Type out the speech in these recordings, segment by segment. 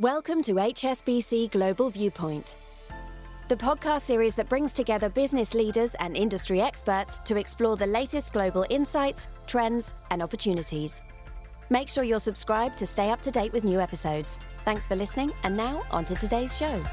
Welcome to HSBC Global Viewpoint, the podcast series that brings together business leaders and industry experts to explore the latest global insights, trends, and opportunities. Make sure you're subscribed to stay up to date with new episodes. Thanks for listening, and now on to today's show.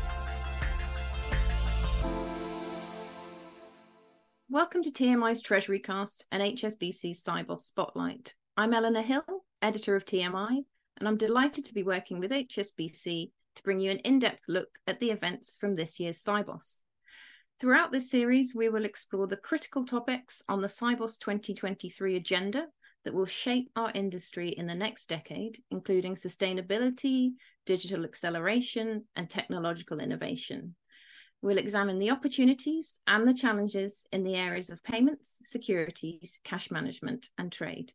Welcome to TMI's Treasury Cast and HSBC's Sibos Spotlight. I'm Eleanor Hill, editor of TMI, and I'm delighted to be working with HSBC to bring you an in depth look at the events from this year's Sibos. Throughout this series, we will explore the critical topics on the Sibos 2023 agenda that will shape our industry in the next decade, including sustainability, digital acceleration, and technological innovation. We'll examine the opportunities and the challenges in the areas of payments, securities, cash management, and trade.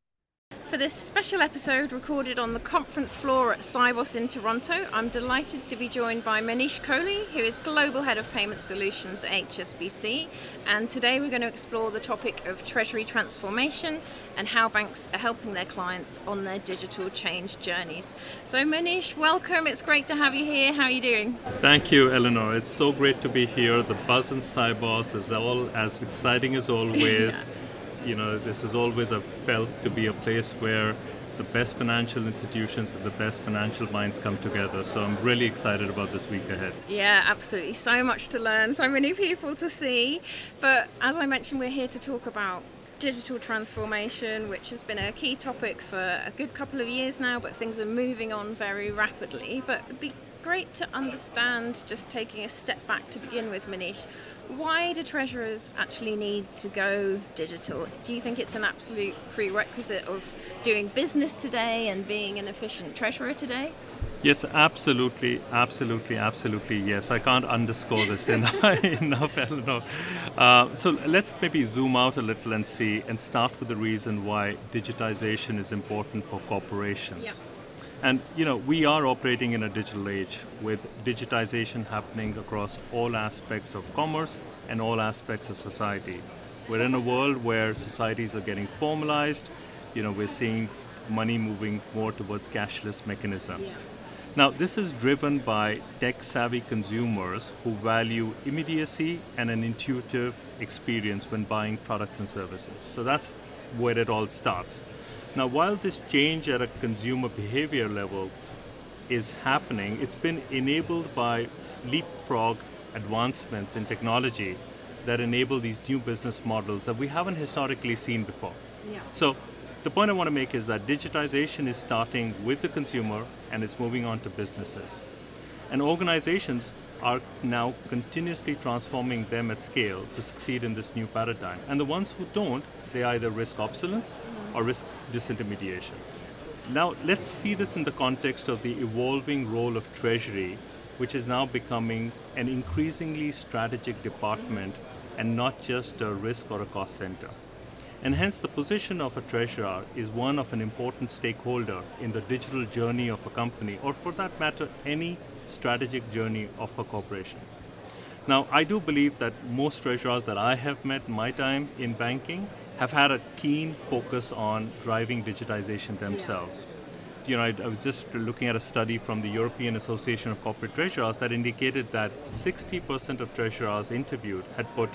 For this special episode recorded on the conference floor at Sibos in Toronto, I'm delighted to be joined by Manish Kohli, who is Global Head of Payment Solutions at HSBC. And today we're going to explore the topic of treasury transformation and how banks are helping their clients on their digital change journeys. So, Manish, welcome. It's great to have you here. How are you doing? Thank you, Eleanor. It's so great to be here. The buzz in Sibos is all as exciting as always. yeah you know, this is always a felt to be a place where the best financial institutions and the best financial minds come together. So I'm really excited about this week ahead. Yeah, absolutely. So much to learn, so many people to see. But as I mentioned, we're here to talk about digital transformation, which has been a key topic for a good couple of years now, but things are moving on very rapidly. But it'd be great to understand, just taking a step back to begin with, Manish, why do treasurers actually need to go digital? Do you think it's an absolute prerequisite of doing business today and being an efficient treasurer today? Yes, absolutely, absolutely, absolutely. Yes, I can't underscore this enough, Eleanor. Uh, so let's maybe zoom out a little and see, and start with the reason why digitization is important for corporations. Yeah. And you know, we are operating in a digital age with digitization happening across all aspects of commerce and all aspects of society. We're in a world where societies are getting formalized. You know, we're seeing money moving more towards cashless mechanisms. Now, this is driven by tech savvy consumers who value immediacy and an intuitive experience when buying products and services. So that's where it all starts. Now, while this change at a consumer behavior level is happening, it's been enabled by leapfrog advancements in technology that enable these new business models that we haven't historically seen before. Yeah. So, the point I want to make is that digitization is starting with the consumer and it's moving on to businesses. And organizations are now continuously transforming them at scale to succeed in this new paradigm. And the ones who don't, they either risk obsolescence or risk disintermediation. Now, let's see this in the context of the evolving role of Treasury, which is now becoming an increasingly strategic department and not just a risk or a cost center. And hence, the position of a treasurer is one of an important stakeholder in the digital journey of a company, or for that matter, any strategic journey of a corporation. Now, I do believe that most treasurers that I have met in my time in banking have had a keen focus on driving digitization themselves. You know, I, I, was just looking at a study from the European Association of Corporate Treasurers that indicated that 60% of treasurers interviewed had put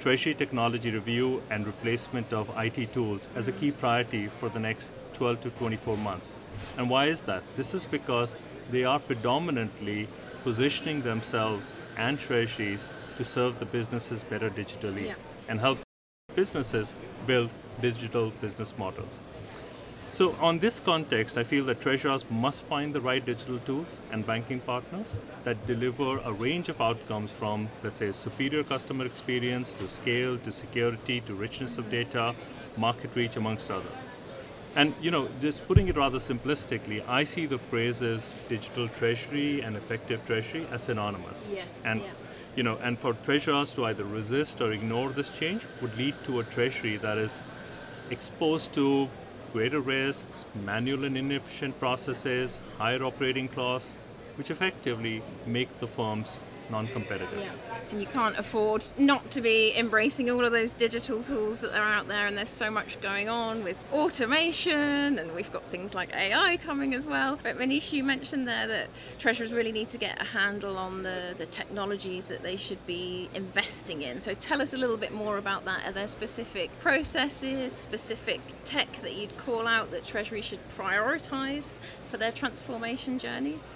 treasury technology review and replacement of IT tools as a key priority for the next 12 to 24 months. And why is that? This is because they are predominantly positioning themselves and treasuries to serve the businesses better digitally yeah. and help businesses build digital business models. So, on this context, I feel that treasurers must find the right digital tools and banking partners that deliver a range of outcomes from, let's say, superior customer experience to scale to security to richness of data, market reach, amongst others. And you know, just putting it rather simplistically, I see the phrases digital treasury and effective treasury as synonymous. Yes. And yeah you know, and for treasurers to either resist or ignore this change would lead to a treasury that is exposed to greater risks, manual and inefficient processes, higher operating costs, which effectively make the firms non-competitive. Yeah. And you can't afford not to be embracing all of those digital tools that are out there, and there's so much going on with automation, and we've got things like AI coming as well. But Manish, you mentioned there that treasurers really need to get a handle on the, the technologies that they should be investing in. So tell us a little bit more about that. Are there specific processes, specific tech that you'd call out that Treasury should prioritize for their transformation journeys?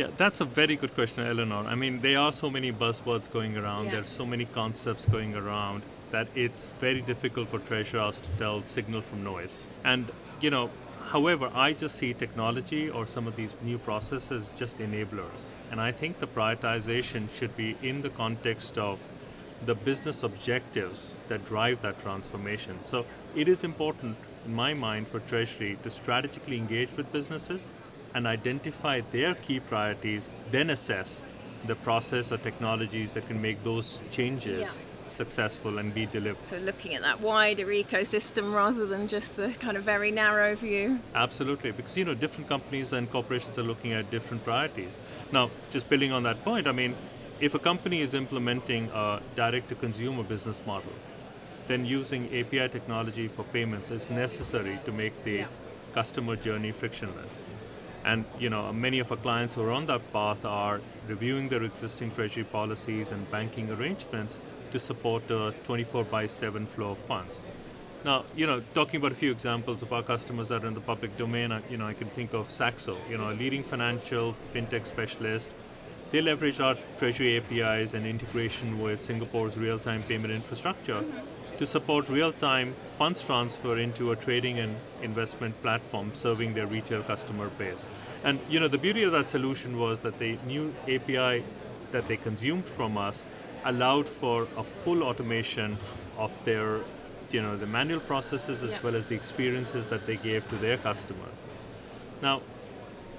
Yeah, that's a very good question, Eleanor. I mean, there are so many buzzwords going around, Yeah. there are so many concepts going around that it's very difficult for treasurers to tell signal from noise. And, you know, however, I just see technology or some of these new processes just enablers. And I think the prioritization should be in the context of the business objectives that drive that transformation. So it is important, in my mind, for Treasury to strategically engage with businesses and identify their key priorities, then assess the process or technologies that can make those changes Yeah. successful and be delivered. So looking at that wider ecosystem rather than just the kind of very narrow view. Absolutely, because you know different companies and corporations are looking at different priorities. Now, just building on that point, I mean, if a company is implementing a direct-to-consumer business model, then using API technology for payments is necessary to make the Yeah. customer journey frictionless. And you know, many of our clients who are on that path are reviewing their existing treasury policies and banking arrangements to support the 24 by 7 flow of funds. Now, you know, talking about a few examples of our customers that are in the public domain, I- you know, I can think of Saxo, you know, a leading financial fintech specialist. They leverage our treasury APIs and integration with Singapore's real-time payment infrastructure mm-hmm. To support real-time funds transfer into a trading and investment platform serving their retail customer base. And you know, the beauty of that solution was that the new API that they consumed from us allowed for a full automation of their you know the manual processes as Yeah. well as the experiences that they gave to their customers now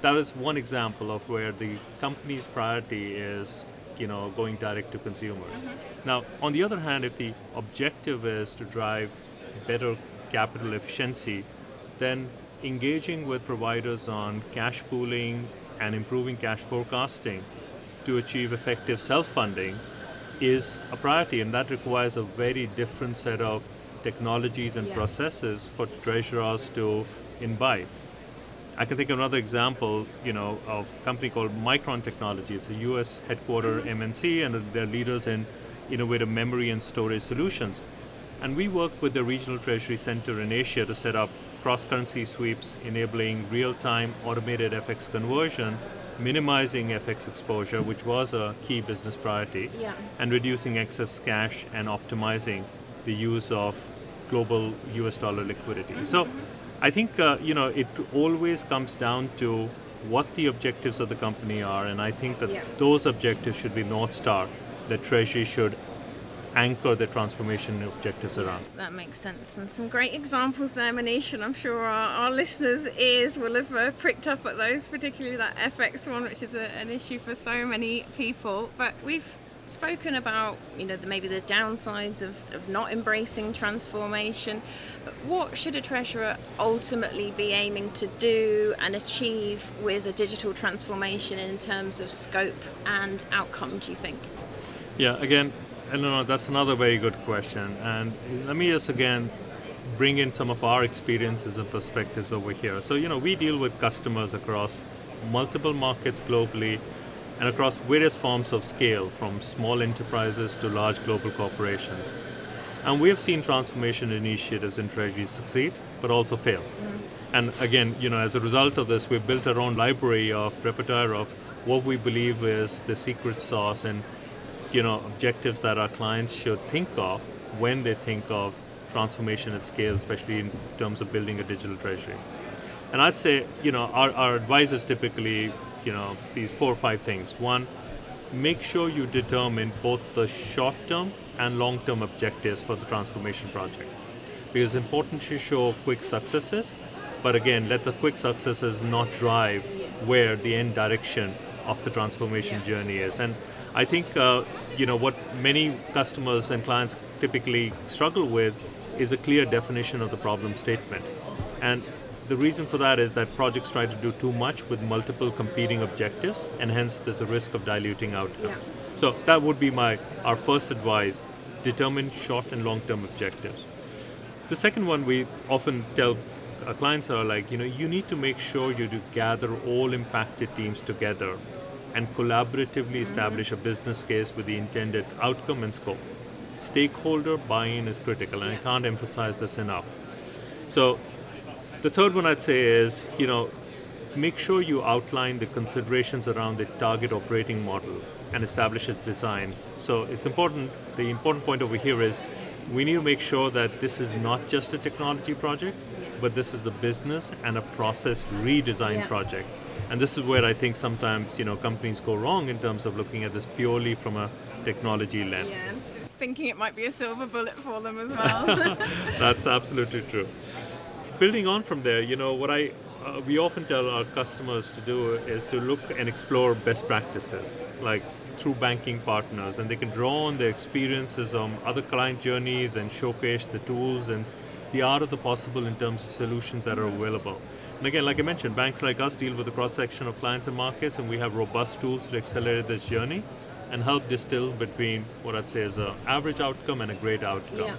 that is one example of where the company's priority is you know going direct to consumers. Mm-hmm. Now on the other hand if the objective is to drive better capital efficiency then engaging with providers on cash pooling and improving cash forecasting to achieve effective self-funding is a priority and that requires a very different set of technologies and Yeah. processes for treasurers to imbibe I can think of another example, you know, of a company called Micron Technology. It's a U.S. headquarter mm-hmm. MNC, and they're leaders in innovative memory and storage solutions. And we work with the regional treasury center in Asia to set up cross-currency sweeps, enabling real-time automated FX conversion, minimizing FX exposure, which was a key business priority, Yeah. and reducing excess cash and optimizing the use of global US dollar liquidity. So mm-hmm. I think uh, you know it always comes down to what the objectives of the company are, and I think that Yeah. those objectives should be North Star The Treasury should anchor the transformation objectives around. That makes sense. And some great examples there, Manish, and I'm sure our, our listeners' ears will have uh, pricked up at those, particularly that FX one, which is a, an issue for so many people. But we've spoken about, you know, the, maybe the downsides of, of not embracing transformation. What should a treasurer ultimately be aiming to do and achieve with a digital transformation in terms of scope and outcome, do you think? Yeah, again, Eleanor, that's another very good question. And let me just again bring in some of our experiences and perspectives over here. So, you know, we deal with customers across multiple markets globally and across various forms of scale, from small enterprises to large global corporations. And we have seen transformation initiatives in Treasury succeed, but also fail. Mm-hmm. And again, you know, as a result of this, we've built our own library of repertoire of what we believe is the secret sauce and you know objectives that our clients should think of when they think of transformation at scale, especially in terms of building a digital treasury. And I'd say, you know, our, our advisors typically, you know, these four or five things. One, make sure you determine both the short term and long term objectives for the transformation project. Because it's important to show quick successes, but again, let the quick successes not drive where the end direction of the transformation journey is. And I think, uh, you know, what many customers and clients typically struggle with is a clear definition of the problem statement. And the reason for that is that projects try to do too much with multiple competing objectives, and hence there's a risk of diluting outcomes. Yeah. So that would be my our first advice: determine short and long-term objectives. The second one we often tell our clients are like, you know, you need to make sure you do gather all impacted teams together and collaboratively mm-hmm. establish a business case with the intended outcome and scope. Stakeholder buy-in is critical, and I can't emphasize this enough. So the third one I'd say is, you know, make sure you outline the considerations around the target operating model and establish its design. So it's important, the important point over here is we need to make sure that this is not just a technology project, but this is a business and a process redesign yeah. project. And this is where I think sometimes, you know, companies go wrong in terms of looking at this purely from a technology lens. Yeah, thinking it might be a silver bullet for them as well. That's absolutely true building on from there, you know, what I uh, we often tell our customers to do is to look and explore best practices, like through banking partners, and they can draw on their experiences on other client journeys and showcase the tools and the art of the possible in terms of solutions that are available. And again, like I mentioned, banks like us deal with a cross section of clients and markets, and we have robust tools to accelerate this journey and help distill between what I'd say is an average outcome and a great outcome. Yeah.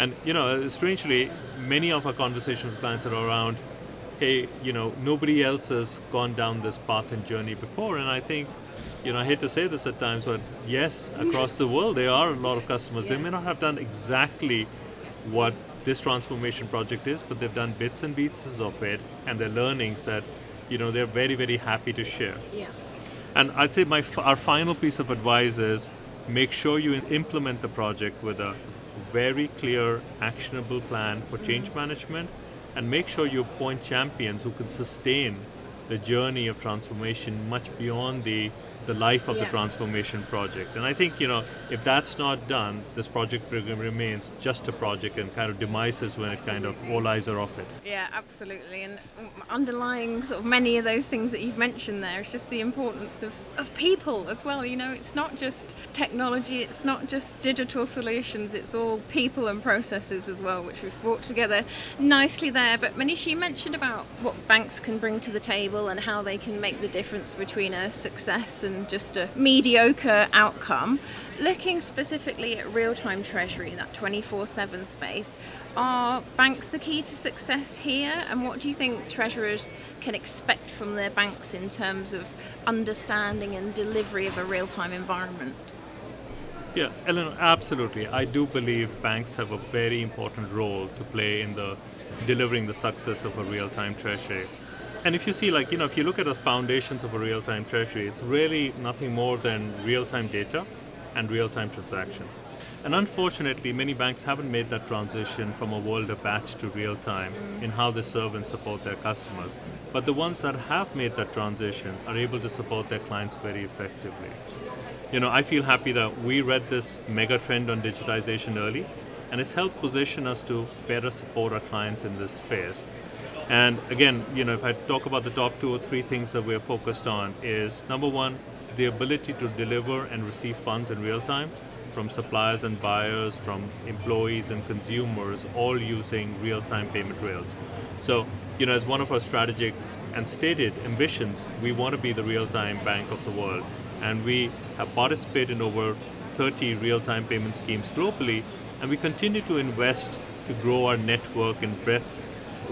And you know, strangely, many of our conversations with clients are around, hey, you know, nobody else has gone down this path and journey before. And I think, you know, I hate to say this at times, but yes, across the world, there are a lot of customers. Yeah. They may not have done exactly what this transformation project is, but they've done bits and pieces of it, and their learnings that, you know, they're very, very happy to share. Yeah. And I'd say my our final piece of advice is make sure you implement the project with a very clear, actionable plan for change management and make sure you appoint champions who can sustain the journey of transformation much beyond the the life of yeah. the transformation project. And I think, you know, if that's not done, this project program remains just a project and kind of demises when it kind of all eyes are off it. Yeah, absolutely. And underlying sort of many of those things that you've mentioned there is just the importance of, of people as well. You know, it's not just technology, it's not just digital solutions, it's all people and processes as well, which we've brought together nicely there. But Manish, you mentioned about what banks can bring to the table and how they can make the difference between a success and just a mediocre outcome. Looking specifically at real time treasury, that 24 7 space, are banks the key to success here? And what do you think treasurers can expect from their banks in terms of understanding and delivery of a real time environment? Yeah, Ellen, absolutely. I do believe banks have a very important role to play in the delivering the success of a real time treasury. And if you see, like, you know, if you look at the foundations of a real time treasury, it's really nothing more than real time data and real time transactions. And unfortunately, many banks haven't made that transition from a world of batch to real time in how they serve and support their customers. But the ones that have made that transition are able to support their clients very effectively. You know, I feel happy that we read this mega trend on digitization early, and it's helped position us to better support our clients in this space. And again, you know, if I talk about the top two or three things that we're focused on is number one, the ability to deliver and receive funds in real time from suppliers and buyers, from employees and consumers, all using real-time payment rails. So, you know, as one of our strategic and stated ambitions, we want to be the real-time bank of the world. And we have participated in over 30 real-time payment schemes globally, and we continue to invest to grow our network and breadth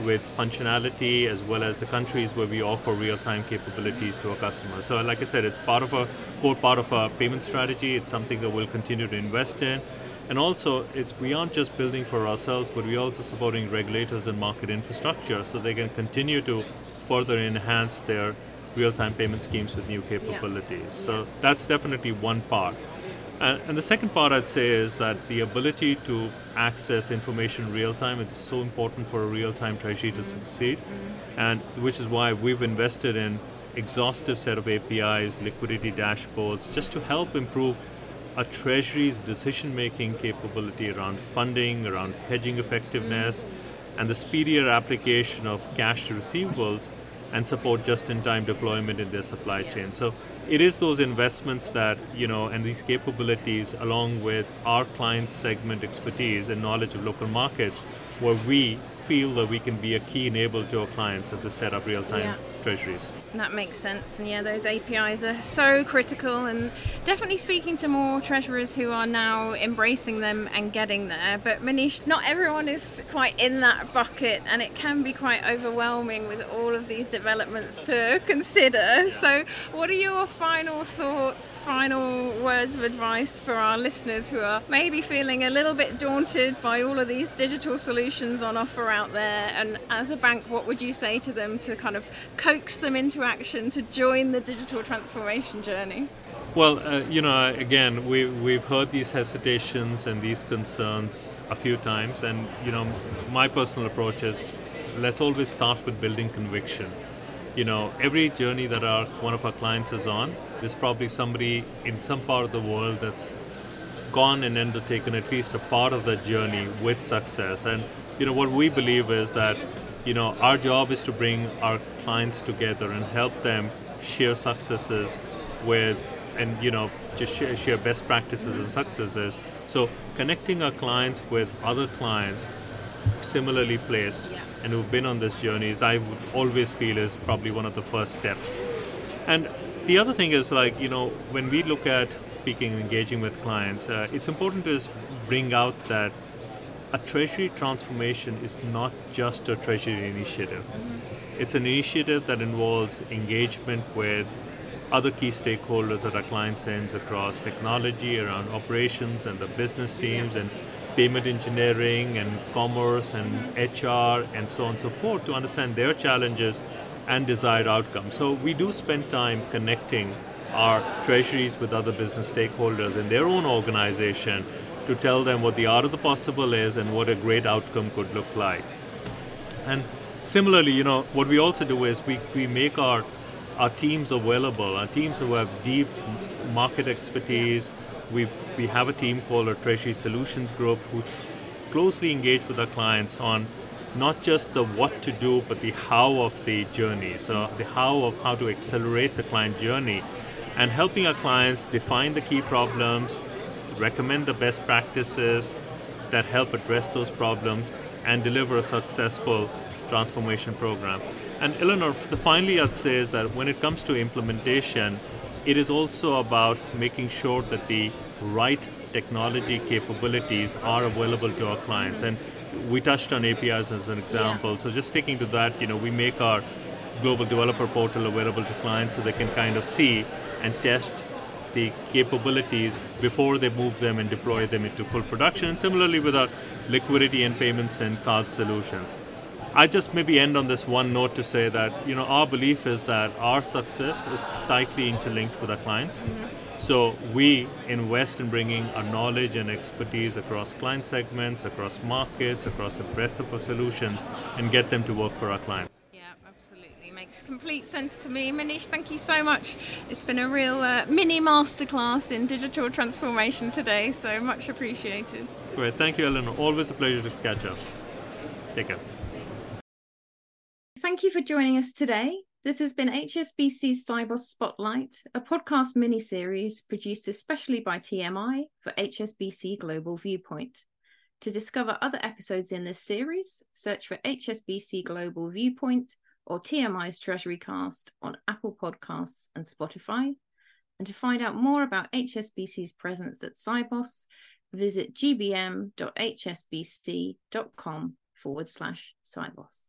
with functionality as well as the countries where we offer real-time capabilities to our customers. So like I said, it's part of a core part of our payment strategy. It's something that we'll continue to invest in. And also, it's we aren't just building for ourselves, but we're also supporting regulators and market infrastructure so they can continue to further enhance their real-time payment schemes with new capabilities. Yeah. So that's definitely one part. And, and, the second part I'd say is that the ability to access information real time is so important for a real time treasury to succeed, and which is why we've invested in exhaustive set of APIs, liquidity dashboards, just to help improve a treasury's decision making capability around funding, around hedging effectiveness, and the speedier application of cash to receivables and support just in time deployment in their supply chain. So it is those investments that you know and these capabilities along with our client segment expertise and knowledge of local markets where we feel that we can be a key enabler to our clients as they set up real time. Yeah treasuries. That makes sense. And yeah, those APIs are so critical and definitely speaking to more treasurers who are now embracing them and getting there. But Manish, not everyone is quite in that bucket and it can be quite overwhelming with all of these developments to consider. So, what are your final thoughts, final words of advice for our listeners who are maybe feeling a little bit daunted by all of these digital solutions on offer out there? And as a bank, what would you say to them to kind of coax them into action to join the digital transformation journey? Well, uh, you know, again, we, we've heard these hesitations and these concerns a few times, and, you know, my personal approach is let's always start with building conviction. You know, every journey that our one of our clients is on, there's probably somebody in some part of the world that's gone and undertaken at least a part of that journey with success. And, you know, what we believe is that you know, our job is to bring our clients together and help them share successes with, and you know, just share, share best practices and successes. So connecting our clients with other clients similarly placed yeah. and who've been on this journey is I would always feel is probably one of the first steps. And the other thing is like you know when we look at speaking engaging with clients, uh, it's important to bring out that a treasury transformation is not just a treasury initiative. It's an initiative that involves engagement with other key stakeholders at our clients' ends across technology, around operations and the business teams, and payment engineering, and commerce, and HR, and so on and so forth to understand their challenges and desired outcomes. So we do spend time connecting our treasuries with other business stakeholders in their own organization to tell them what the art of the possible is and what a great outcome could look like. And similarly, you know, what we also do is we, we make our our teams available, our teams who have deep market expertise. We we have a team called our Treasury Solutions Group who closely engage with our clients on not just the what to do, but the how of the journey. So the how of how to accelerate the client journey and helping our clients define the key problems, recommend the best practices that help address those problems and deliver a successful transformation program. And Eleanor, finally, I'd say is that when it comes to implementation, it is also about making sure that the right technology capabilities are available to our clients. And we touched on APIs as an example. Yeah. So just sticking to that, you know, we make our global developer portal available to clients so they can kind of see and test the capabilities before they move them and deploy them into full production. And similarly with our liquidity and payments and card solutions. I just maybe end on this one note to say that you know our belief is that our success is tightly interlinked with our clients. Mm-hmm. So we invest in bringing our knowledge and expertise across client segments, across markets, across a breadth of our solutions, and get them to work for our clients makes complete sense to me. Manish, thank you so much. It's been a real uh, mini masterclass in digital transformation today, so much appreciated. Great, thank you, Eleanor. Always a pleasure to catch up. Take care. Thank you for joining us today. This has been HSBC's Sibos Spotlight, a podcast mini series produced especially by TMI for HSBC Global Viewpoint. To discover other episodes in this series, search for HSBC Global Viewpoint or TMI's Treasury Cast on Apple Podcasts and Spotify. And to find out more about HSBC's presence at Sibos, visit gbm.hsbc.com forward slash Sibos.